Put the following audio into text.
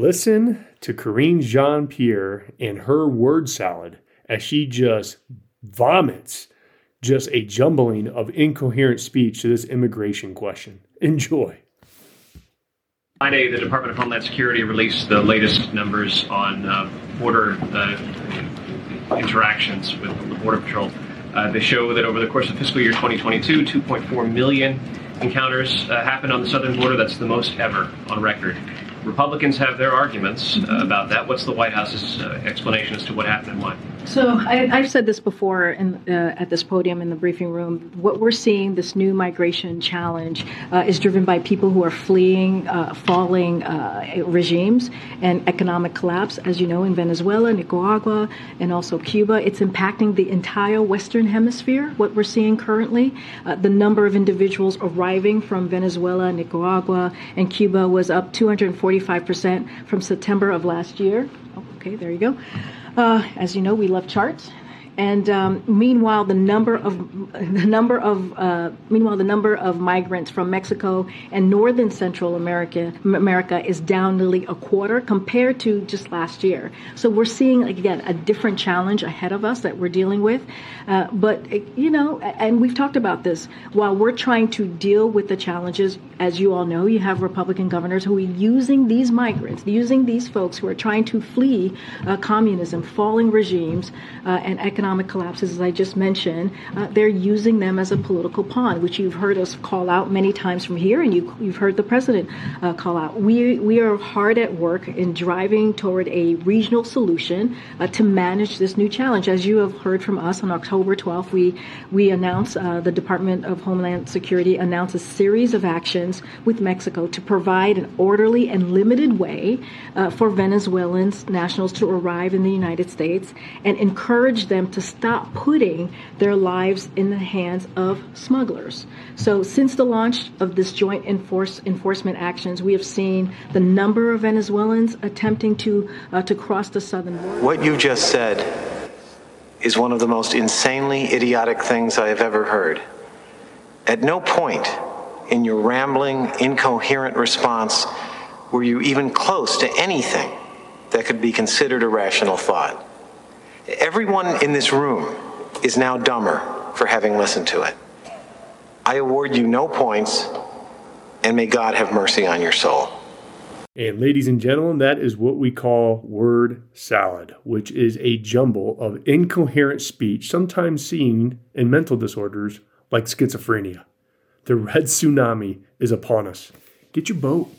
Listen to Karine Jean Pierre and her word salad as she just vomits just a jumbling of incoherent speech to this immigration question. Enjoy. Friday, the Department of Homeland Security released the latest numbers on uh, border uh, interactions with the Border Patrol. Uh, they show that over the course of fiscal year 2022, 2.4 million encounters uh, happened on the southern border. That's the most ever on record. Republicans have their arguments uh, about that. What's the White House's uh, explanation as to what happened and why? So I, have said this before in, uh, at this podium in the briefing room. What we're seeing, this new migration challenge, uh, is driven by people who are fleeing uh, falling uh, regimes and economic collapse. As you know, in Venezuela, Nicaragua, and also Cuba, it's impacting the entire Western Hemisphere. What we're seeing currently, the number of individuals arriving from Venezuela, Nicaragua, and Cuba was up 240. 45% from September of last year. Oh, okay, there you go. Uh, as you know, we love charts. And um, meanwhile, the number of the number of uh, meanwhile the number of migrants from Mexico and northern Central America America is down nearly a quarter compared to just last year. So we're seeing again a different challenge ahead of us that we're dealing with. Uh, but you know, and we've talked about this. While we're trying to deal with the challenges, as you all know, you have Republican governors who are using these migrants, using these folks who are trying to flee uh, communism, falling regimes, uh, and economic economic collapses, as I just mentioned, uh, they're using them as a political pawn, which you've heard us call out many times from here, and you, have heard the president uh, call out. We, we are hard at work in driving toward a regional solution uh, to manage this new challenge. As you have heard from us on October 12th, we, we announced, uh, the Department of Homeland Security announced a series of actions with Mexico to provide an orderly and limited way uh, for Venezuelans nationals to arrive in the United States and encourage them to stop putting their lives in the hands of smugglers. So, since the launch of this joint enforce, enforcement actions, we have seen the number of Venezuelans attempting to uh, to cross the southern border. What you just said is one of the most insanely idiotic things I have ever heard. At no point in your rambling, incoherent response were you even close to anything that could be considered a rational thought. Everyone in this room is now dumber for having listened to it. I award you no points, and may God have mercy on your soul. And ladies and gentlemen, that is what we call word salad, which is a jumble of incoherent speech, sometimes seen in mental disorders like schizophrenia. The red tsunami is upon us. Get your boat